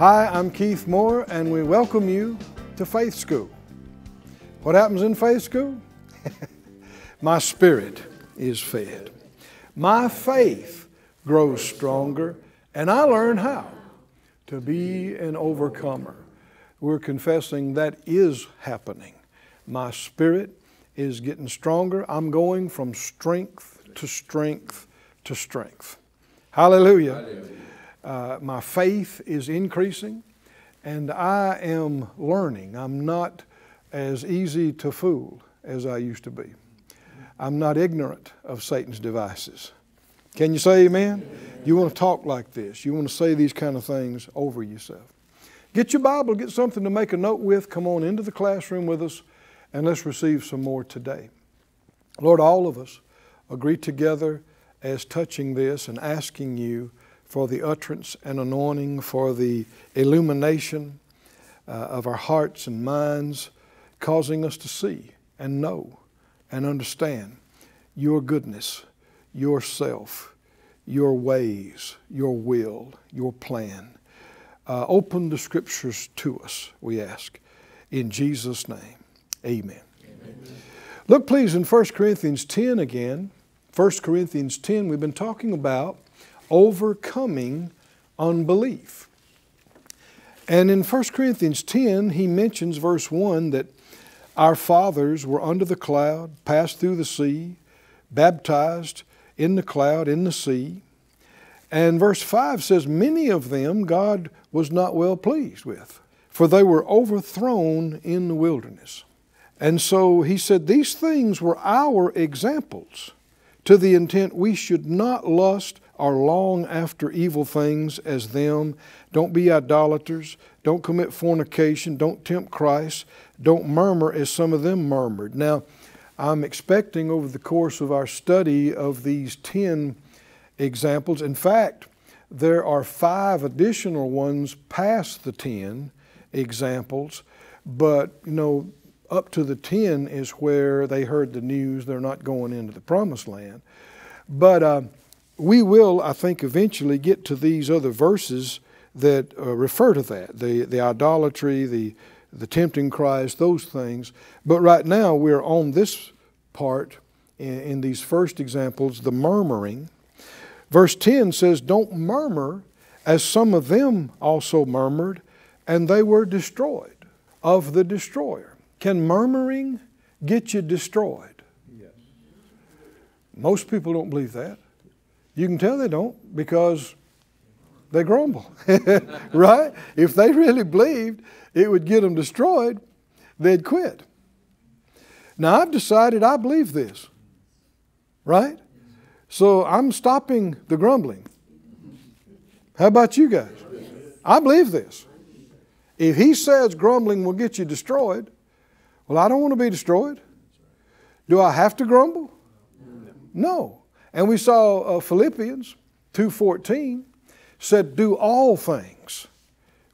Hi, I'm Keith Moore, and we welcome you to Faith School. What happens in Faith School? My spirit is fed. My faith grows stronger, and I learn how to be an overcomer. We're confessing that is happening. My spirit is getting stronger. I'm going from strength to strength to strength. Hallelujah. Uh, my faith is increasing, and I am learning. I'm not as easy to fool as I used to be. I'm not ignorant of Satan's devices. Can you say amen? You want to talk like this. You want to say these kind of things over yourself. Get your Bible, get something to make a note with. Come on into the classroom with us, and let's receive some more today. Lord, all of us agree together as touching this and asking you for the utterance and anointing, for the illumination uh, of our hearts and minds, causing us to see and know and understand your goodness, yourself, your ways, your will, your plan. Uh, open the scriptures to us, we ask. In Jesus' name, amen. amen. Look, please, in 1 Corinthians 10 again. 1 Corinthians 10, we've been talking about overcoming unbelief. And in 1 Corinthians 10, he mentions, verse 1, that our fathers were under the cloud, passed through the sea, baptized in the cloud, in the sea. And verse 5 says, Many of them God was not well pleased with, for they were overthrown in the wilderness. And so he said, These things were our examples to the intent we should not lust or long after evil things as them. Don't be idolaters. Don't commit fornication. Don't tempt Christ. Don't murmur as some of them murmured. Now, I'm expecting over the course of our study of these 10 examples, in fact, there are five additional ones past the 10 examples, but you know, up to the 10 is where they heard the news they're not going into the promised land. But uh, we will, I think, eventually get to these other verses that uh, refer to that the, the idolatry, the, the tempting Christ, those things. But right now, we're on this part in, in these first examples, the murmuring. Verse 10 says, Don't murmur, as some of them also murmured, and they were destroyed of the destroyer. Can murmuring get you destroyed? Yes. Most people don't believe that. You can tell they don't because they grumble, right? If they really believed it would get them destroyed, they'd quit. Now, I've decided I believe this, right? So I'm stopping the grumbling. How about you guys? I believe this. If he says grumbling will get you destroyed, well, I don't want to be destroyed. Do I have to grumble? No. And we saw uh, Philippians 2:14 said, "Do all things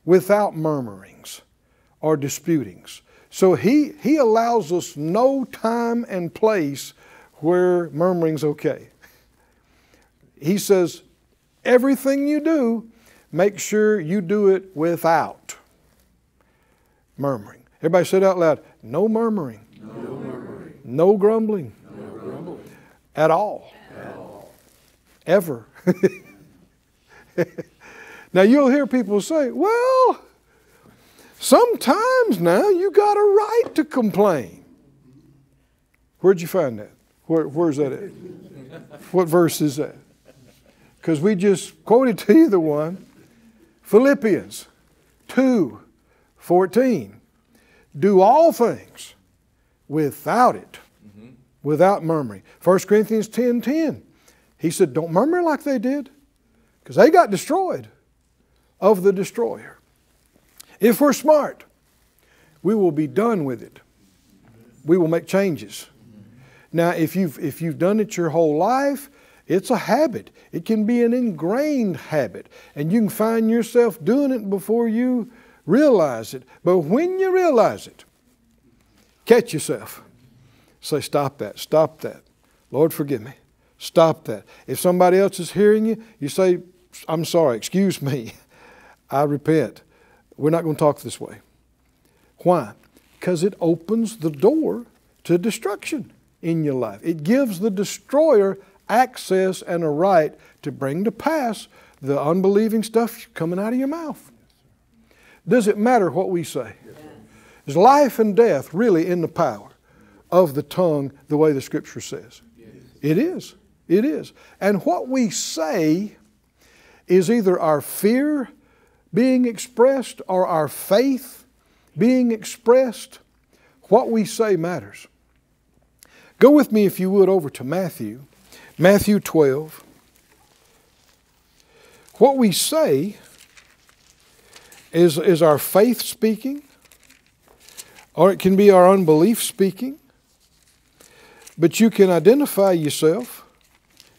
without murmurings or disputings." So he he allows us no time and place where murmuring's okay. He says, "Everything you do, make sure you do it without murmuring." Everybody said out loud, no murmuring. No, murmuring. no grumbling. No grumbling. At all. Ever. now you'll hear people say, well, sometimes now you got a right to complain. Where'd you find that? Where, where's that at? what verse is that? Because we just quoted to you the one, Philippians 2 14 do all things without it, mm-hmm. without murmuring. 1 Corinthians 10 10. He said, Don't murmur like they did, because they got destroyed of the destroyer. If we're smart, we will be done with it. We will make changes. Now, if you've, if you've done it your whole life, it's a habit. It can be an ingrained habit. And you can find yourself doing it before you realize it. But when you realize it, catch yourself. Say, stop that, stop that. Lord, forgive me. Stop that. If somebody else is hearing you, you say, I'm sorry, excuse me. I repent. We're not going to talk this way. Why? Because it opens the door to destruction in your life. It gives the destroyer access and a right to bring to pass the unbelieving stuff coming out of your mouth. Does it matter what we say? Is life and death really in the power of the tongue the way the scripture says? It is. It is. And what we say is either our fear being expressed or our faith being expressed. What we say matters. Go with me, if you would, over to Matthew, Matthew 12. What we say is, is our faith speaking, or it can be our unbelief speaking. But you can identify yourself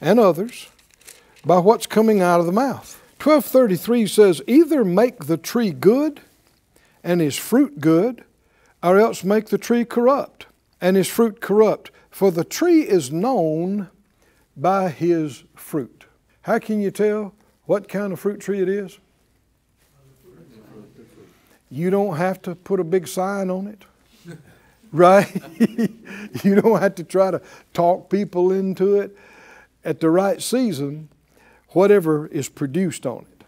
and others by what's coming out of the mouth. 1233 says, Either make the tree good and his fruit good, or else make the tree corrupt and his fruit corrupt. For the tree is known by his fruit. How can you tell what kind of fruit tree it is? You don't have to put a big sign on it, right? you don't have to try to talk people into it. At the right season, whatever is produced on it,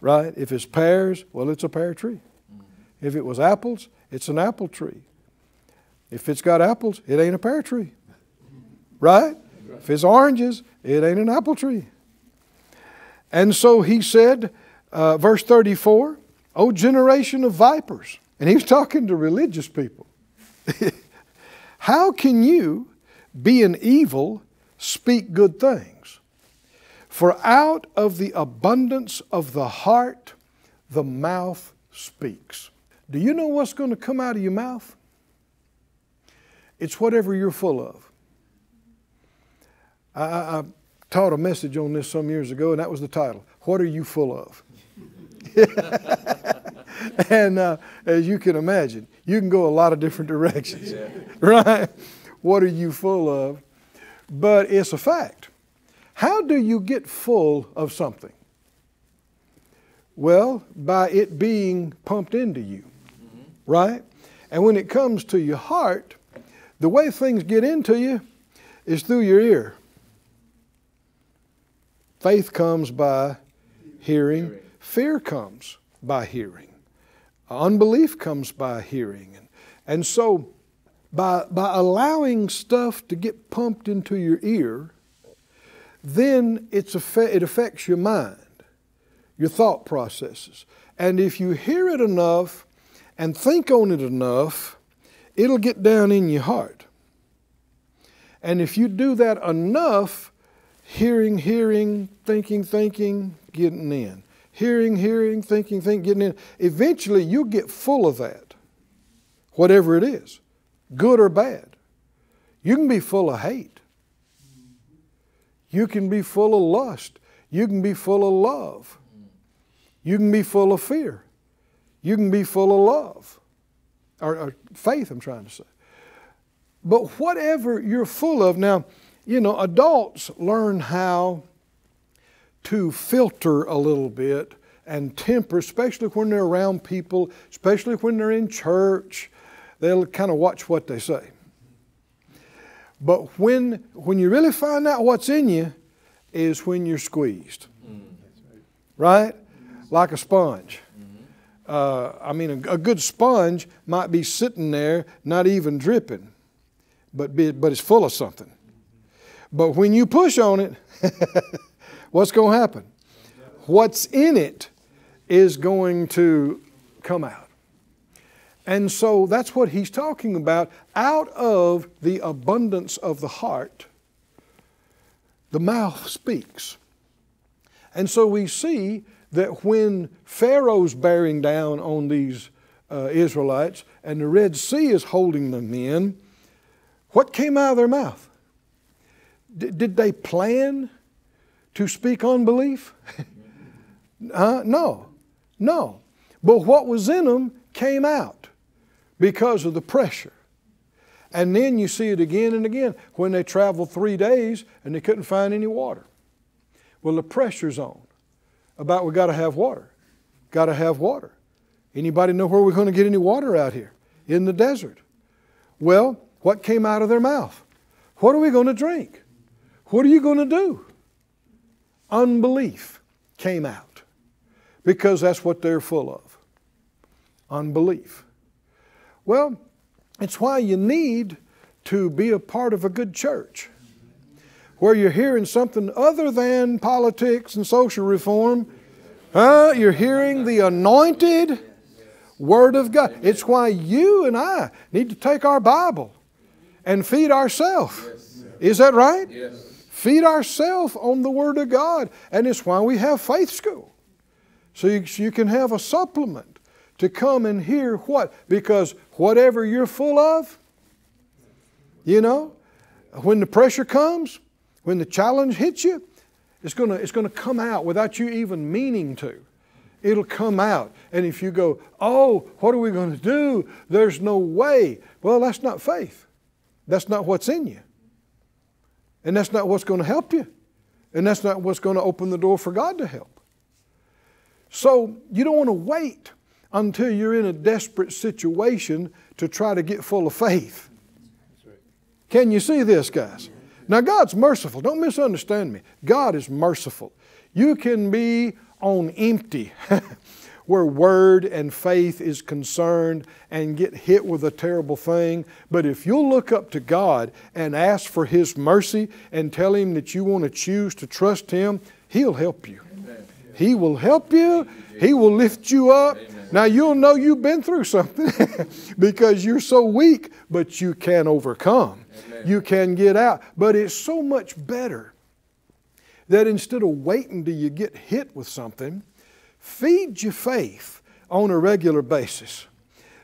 right? If it's pears, well, it's a pear tree. If it was apples, it's an apple tree. If it's got apples, it ain't a pear tree. Right? If it's oranges, it ain't an apple tree. And so he said, uh, verse 34, O generation of vipers. And he was talking to religious people. How can you, being evil, speak good things? For out of the abundance of the heart, the mouth speaks. Do you know what's going to come out of your mouth? It's whatever you're full of. I, I, taught a message on this some years ago, and that was the title What Are You Full of? and uh, as you can imagine, you can go a lot of different directions, yeah. right? What are you full of? But it's a fact. How do you get full of something? Well, by it being pumped into you, mm-hmm. right? And when it comes to your heart, the way things get into you is through your ear. Faith comes by hearing, fear comes by hearing, unbelief comes by hearing. And, and so, by, by allowing stuff to get pumped into your ear, then it's it affects your mind, your thought processes. And if you hear it enough and think on it enough, it'll get down in your heart. And if you do that enough, hearing, hearing, thinking, thinking, getting in. Hearing, hearing, thinking, thinking, getting in. Eventually, you'll get full of that, whatever it is, good or bad. You can be full of hate. You can be full of lust. You can be full of love. You can be full of fear. You can be full of love or, or faith, I'm trying to say. But whatever you're full of, now, you know, adults learn how to filter a little bit and temper, especially when they're around people, especially when they're in church. They'll kind of watch what they say. But when, when you really find out what's in you, is when you're squeezed. Right? Like a sponge. Uh, I mean, a, a, good sponge might be sitting there, not even dripping, but, be, but it's full of something. But when you push on it, what's going to happen? What's in it is going to come out. And so that's what he's talking about. Out of the abundance of the heart, the mouth speaks. And so we see that when Pharaoh's bearing down on these uh, Israelites and the Red Sea is holding them in, what came out of their mouth? D- did they plan to speak unbelief? uh, no, no. But what was in them came out because of the pressure. And then you see it again and again when they traveled three days and they couldn't find any water. Well, the pressure's on about we got to have water. Got to have water. Anybody know where we're going to get any water out here? In the desert. Well, what came out of their mouth? What are we going to drink? What are you going to do? Unbelief came out because that's what they're full of. Unbelief. Well, it's why you need to be a part of a good church where you're hearing something other than politics and social reform. Uh, you're hearing the anointed Word of God. It's why you and I need to take our Bible and feed ourselves. Is that right? Yes. Feed ourselves on the Word of God. And it's why we have faith school. So you, so you can have a supplement to come and hear what? Because whatever you're full of, you know, when the pressure comes, when the challenge hits you, it's going to it's going to come out without you even meaning to. It'll come out. And if you go, oh, what are we going to do? There's no way. Well, that's not faith. That's not what's in you. And that's not what's going to help you. And that's not what's going to open the door for God to help. So you don't want to wait until you're in a desperate situation to try to get full of faith. Can you see this, guys? Now, God's merciful. Don't misunderstand me. God is merciful. You can be on empty where word and faith is concerned and get hit with a terrible thing. But if you'll look up to God and ask for His mercy and tell Him that you want to choose to trust Him, He'll help you. He will help you. He will lift you up. Now you'll know you've been through something because you're so weak, but you can overcome. You can get out. But it's so much better that instead of waiting till you get hit with something, feed your faith on a regular basis.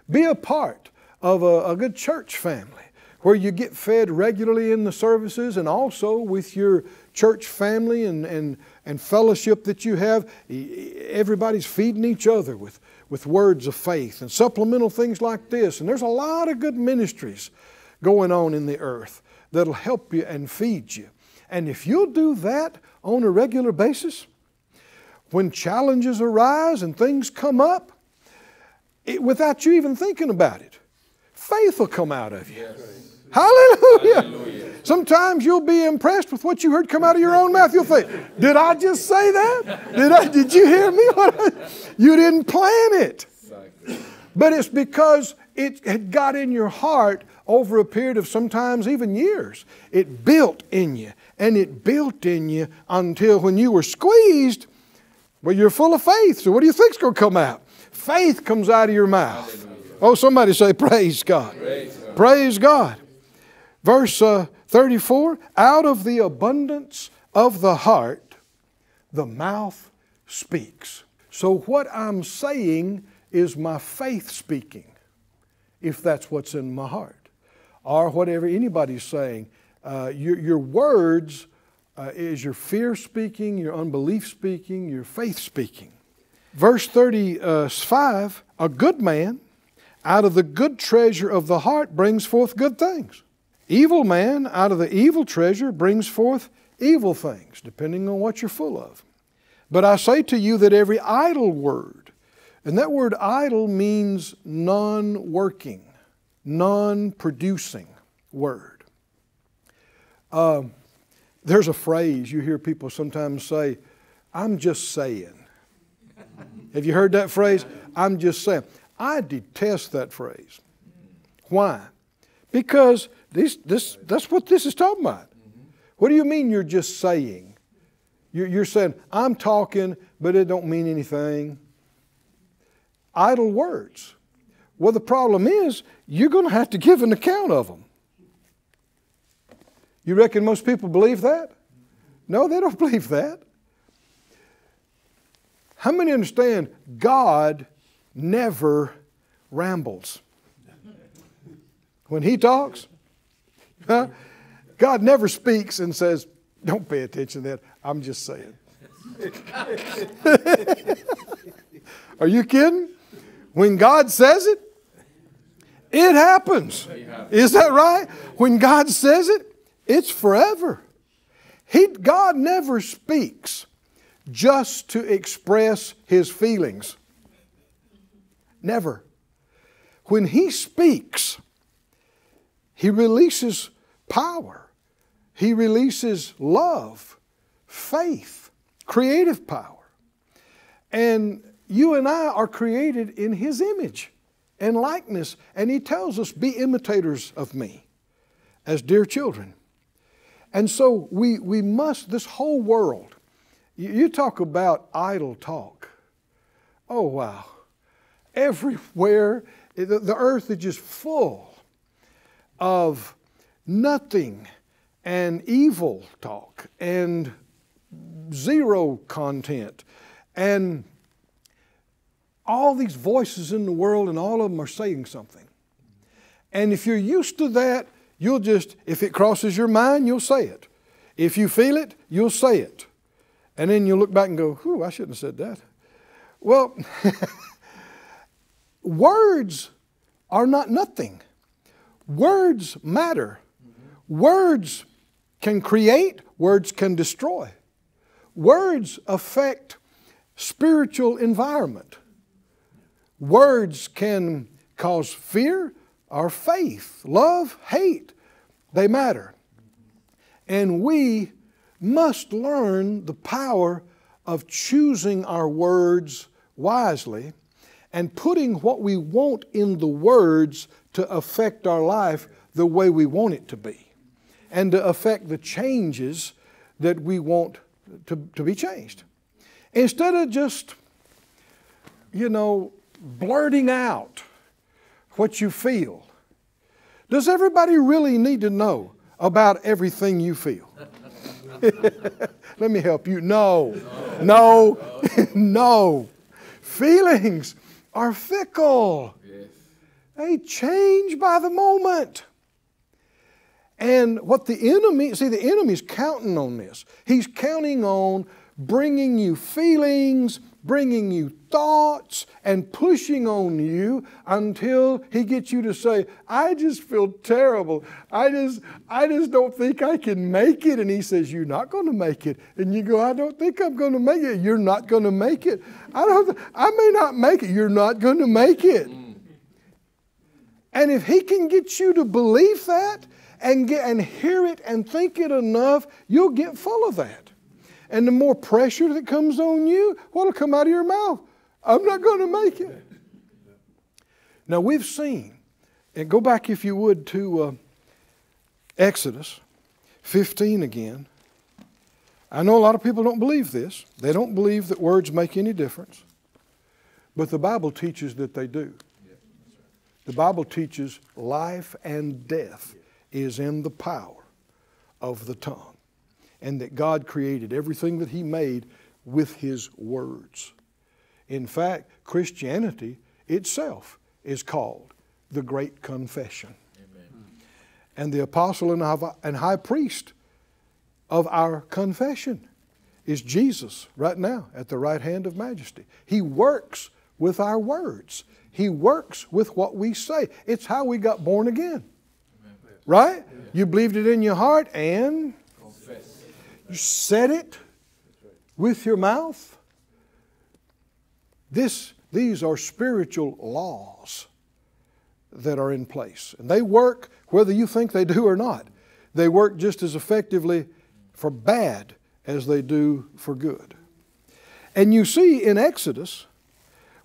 Be a part of a, a good church family where you get fed regularly in the services and also with your church family and, and, and fellowship that you have. Everybody's feeding each other with, with words of faith and supplemental things like this. And there's a lot of good ministries going on in the earth that'll help you and feed you. And if you'll do that on a regular basis, when challenges arise and things come up, it, without you even thinking about it, faith will come out of you. Yes. Hallelujah. Hallelujah. Sometimes you'll be impressed with what you heard come out of your own mouth. You'll think, "Did I just say that? Did I? Did you hear me? you didn't plan it." But it's because it had got in your heart over a period of sometimes even years. It built in you, and it built in you until when you were squeezed, well, you're full of faith. So what do you think's going to come out? Faith comes out of your mouth. Oh, somebody say, Praise God. Praise God. Praise God. Verse uh, 34 Out of the abundance of the heart, the mouth speaks. So, what I'm saying is my faith speaking, if that's what's in my heart. Or whatever anybody's saying. Uh, your, your words uh, is your fear speaking, your unbelief speaking, your faith speaking. Verse 35 A good man out of the good treasure of the heart brings forth good things. Evil man out of the evil treasure brings forth evil things, depending on what you're full of. But I say to you that every idle word, and that word idle means non working, non producing word. Uh, there's a phrase you hear people sometimes say, I'm just saying. Have you heard that phrase? I'm just saying. I detest that phrase. Why? Because this, this, that's what this is talking about. Mm-hmm. What do you mean you're just saying? You're, you're saying, I'm talking, but it don't mean anything. Idle words. Well, the problem is, you're going to have to give an account of them. You reckon most people believe that? No, they don't believe that. How many understand God never rambles? When He talks, huh? God never speaks and says, Don't pay attention to that. I'm just saying. Are you kidding? When God says it, it happens. Is that right? When God says it, it's forever. He, God never speaks just to express his feelings. Never. When he speaks, he releases power, he releases love, faith, creative power. And you and I are created in his image and likeness. And he tells us, Be imitators of me as dear children. And so we, we must, this whole world, you, you talk about idle talk. Oh, wow. Everywhere, the, the earth is just full of nothing and evil talk and zero content and all these voices in the world and all of them are saying something. And if you're used to that, you'll just, if it crosses your mind, you'll say it. If you feel it, you'll say it. And then you'll look back and go, whew, I shouldn't have said that. Well, words are not nothing. Words matter. Words can create, words can destroy. Words affect spiritual environment. Words can cause fear or faith, love, hate. They matter. And we must learn the power of choosing our words wisely and putting what we want in the words to affect our life the way we want it to be and to affect the changes that we want to, to be changed. Instead of just, you know, blurting out what you feel. Does everybody really need to know about everything you feel? Let me help you. No, no, no. Feelings are fickle, they change by the moment. And what the enemy, see, the enemy's counting on this. He's counting on bringing you feelings, bringing you thoughts, and pushing on you until he gets you to say, I just feel terrible. I just, I just don't think I can make it. And he says, You're not going to make it. And you go, I don't think I'm going to make it. You're not going to make it. I don't, I may not make it. You're not going to make it. And if he can get you to believe that and, get, and hear it and think it enough, you'll get full of that. And the more pressure that comes on you, what'll come out of your mouth? I'm not going to make it. Now we've seen, and go back if you would to uh, Exodus 15 again. I know a lot of people don't believe this. They don't believe that words make any difference. But the Bible teaches that they do. The Bible teaches life and death is in the power of the tongue and that God created everything that He made with His words. In fact, Christianity itself is called the Great Confession. Amen. And the apostle and high priest of our confession is Jesus right now at the right hand of majesty. He works with our words. He works with what we say. It's how we got born again. Right? You believed it in your heart and you said it with your mouth. This, these are spiritual laws that are in place. And they work whether you think they do or not. They work just as effectively for bad as they do for good. And you see in Exodus,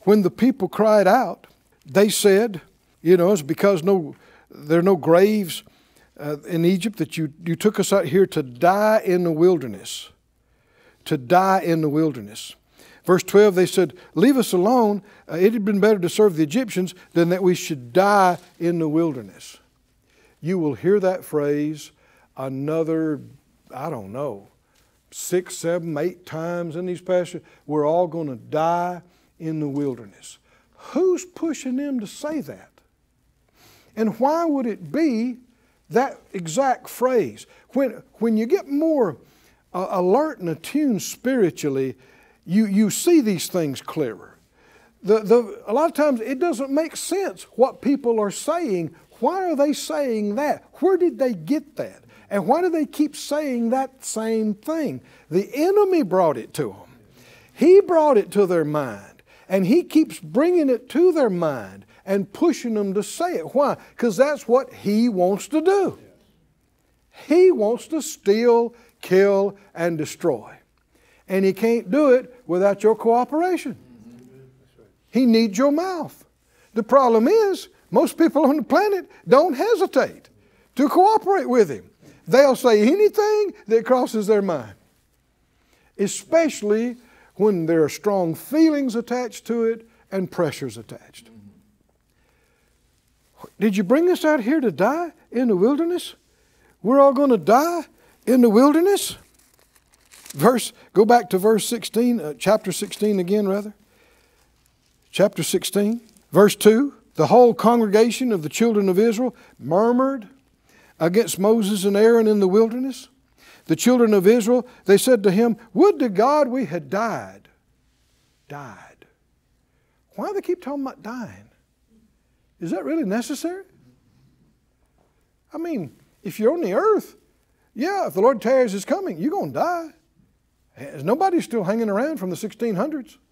when the people cried out, they said, you know, it's because no, there are no graves uh, in Egypt that you, you took us out here to die in the wilderness. To die in the wilderness. Verse 12, they said, Leave us alone. Uh, it had been better to serve the Egyptians than that we should die in the wilderness. You will hear that phrase another, I don't know, six, seven, eight times in these passages, we're all going to die in the wilderness. Who's pushing them to say that? And why would it be that exact phrase? When, when you get more uh, alert and attuned spiritually, you, you see these things clearer. The, the, a lot of times it doesn't make sense what people are saying. Why are they saying that? Where did they get that? And why do they keep saying that same thing? The enemy brought it to them. He brought it to their mind. And he keeps bringing it to their mind and pushing them to say it. Why? Because that's what he wants to do. He wants to steal, kill, and destroy. And he can't do it without your cooperation. He needs your mouth. The problem is, most people on the planet don't hesitate to cooperate with him. They'll say anything that crosses their mind, especially when there are strong feelings attached to it and pressures attached. Did you bring us out here to die in the wilderness? We're all going to die in the wilderness? Verse, go back to verse 16, uh, chapter 16 again, rather. Chapter 16, verse 2. The whole congregation of the children of Israel murmured against Moses and Aaron in the wilderness. The children of Israel, they said to him, Would to God we had died. Died. Why do they keep talking about dying? Is that really necessary? I mean, if you're on the earth, yeah, if the Lord tarries his coming, you're going to die. Is nobody still hanging around from the 1600s?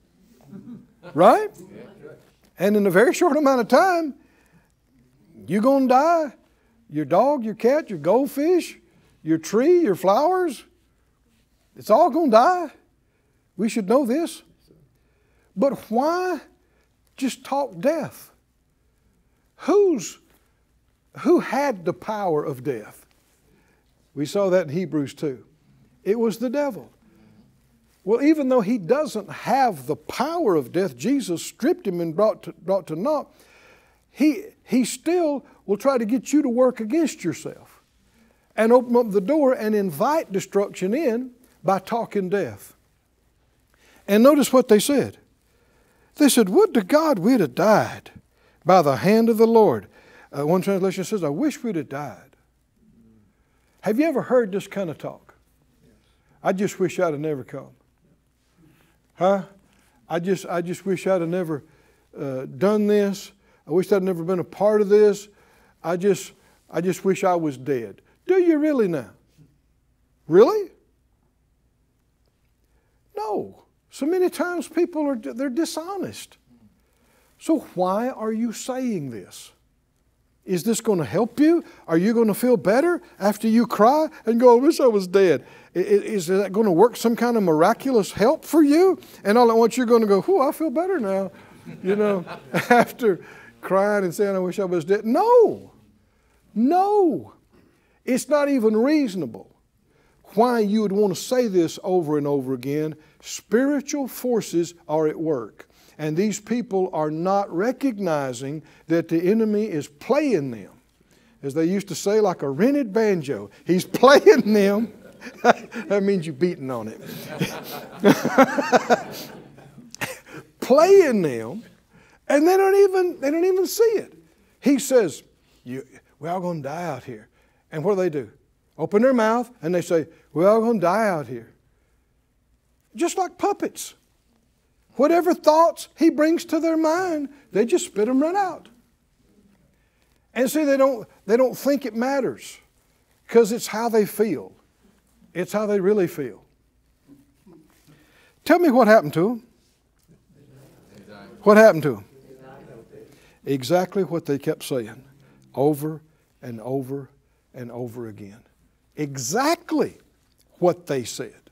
Right? And in a very short amount of time, you're going to die your dog, your cat, your goldfish, your tree, your flowers. It's all going to die. We should know this. But why just talk death? Who's, who had the power of death? We saw that in Hebrews 2. It was the devil. Well, even though he doesn't have the power of death, Jesus stripped him and brought to, brought to naught, he, he still will try to get you to work against yourself and open up the door and invite destruction in by talking death. And notice what they said. They said, Would to God we'd have died by the hand of the Lord. Uh, one translation says, I wish we'd have died. Have you ever heard this kind of talk? I just wish I'd have never come. Huh? I just, I just wish I'd have never uh, done this. I wish I'd never been a part of this. I just, I just wish I was dead. Do you really now? Really? No. So many times people are they're dishonest. So why are you saying this? Is this going to help you? Are you going to feel better after you cry and go, I wish I was dead? Is that going to work some kind of miraculous help for you? And all at once you're going to go, Whoo, I feel better now, you know, after crying and saying, I wish I was dead. No. No. It's not even reasonable why you would want to say this over and over again. Spiritual forces are at work. And these people are not recognizing that the enemy is playing them. As they used to say, like a rented banjo. He's playing them. that means you're beating on it. playing them and they don't even, they don't even see it. He says, you, We're all going to die out here. And what do they do? Open their mouth and they say, We're all going to die out here. Just like puppets. Whatever thoughts he brings to their mind, they just spit them right out. And see, they don't, they don't think it matters because it's how they feel. It's how they really feel. Tell me what happened to them. What happened to them? exactly what they kept saying over and over and over again. Exactly what they said.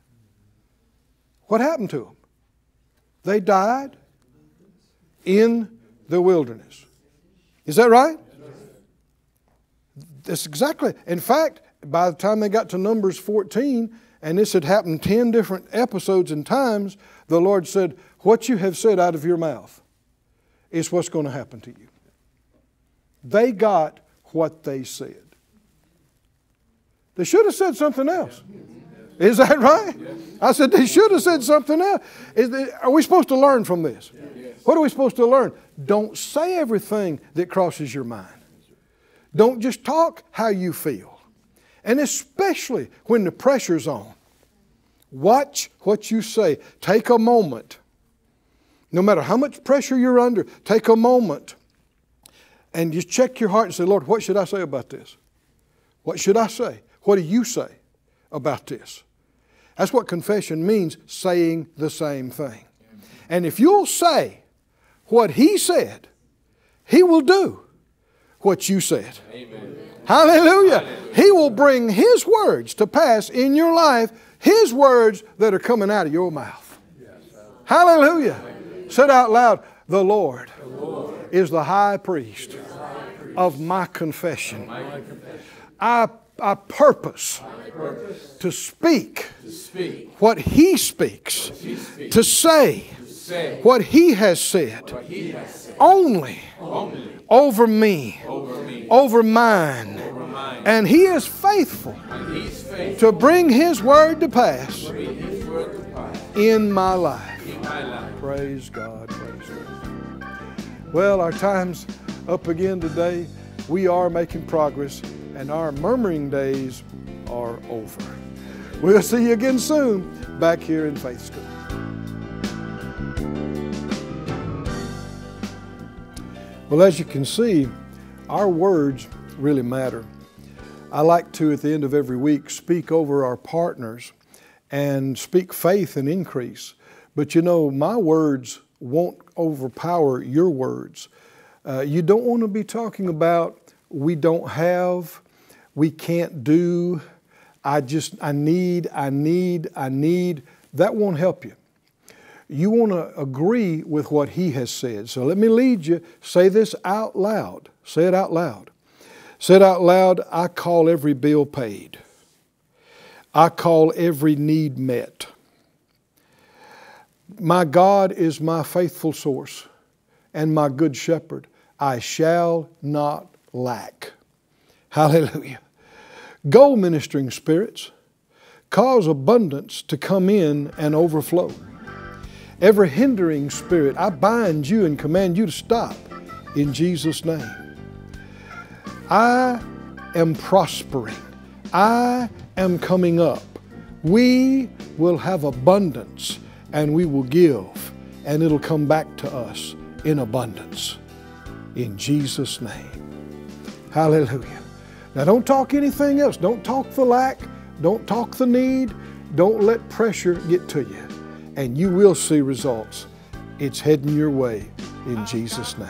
What happened to them? They died in the wilderness. Is that right? That's exactly. In fact, by the time they got to Numbers 14, and this had happened 10 different episodes and times, the Lord said, What you have said out of your mouth is what's going to happen to you. They got what they said. They should have said something else. Is that right? I said they should have said something else. Are we supposed to learn from this? What are we supposed to learn? Don't say everything that crosses your mind. Don't just talk how you feel. And especially when the pressure's on. Watch what you say. Take a moment. No matter how much pressure you're under, take a moment and just check your heart and say, Lord, what should I say about this? What should I say? What do you say about this? That's what confession means, saying the same thing. And if you'll say what He said, He will do what you said. Hallelujah. He will bring His words to pass in your life, His words that are coming out of your mouth. Hallelujah. Said out loud, the Lord, is the high priest of my confession. I, I purpose to speak what He speaks, to say what He has said only over me, over mine. And He is faithful to bring His word to pass in my life. Praise God. Praise God. Well, our time's up again today. We are making progress, and our murmuring days are over. We'll see you again soon back here in Faith School. Well, as you can see, our words really matter. I like to, at the end of every week, speak over our partners and speak faith and increase. But you know, my words won't overpower your words. Uh, you don't want to be talking about we don't have, we can't do, I just, I need, I need, I need. That won't help you. You want to agree with what he has said. So let me lead you. Say this out loud. Say it out loud. Say it out loud. I call every bill paid. I call every need met. My God is my faithful source and my good shepherd. I shall not lack. Hallelujah. Go, ministering spirits, cause abundance to come in and overflow. Every hindering spirit, I bind you and command you to stop in Jesus' name. I am prospering. I am coming up. We will have abundance and we will give, and it'll come back to us in abundance. In Jesus' name. Hallelujah. Now, don't talk anything else. Don't talk the lack. Don't talk the need. Don't let pressure get to you. And you will see results. It's heading your way in Jesus' name.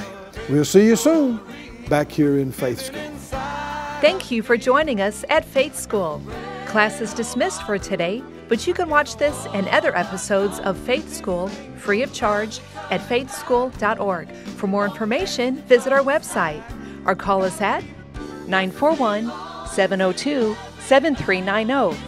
We'll see you soon back here in Faith School. Thank you for joining us at Faith School. Class is dismissed for today, but you can watch this and other episodes of Faith School free of charge at faithschool.org. For more information, visit our website or call us at 941 702 7390.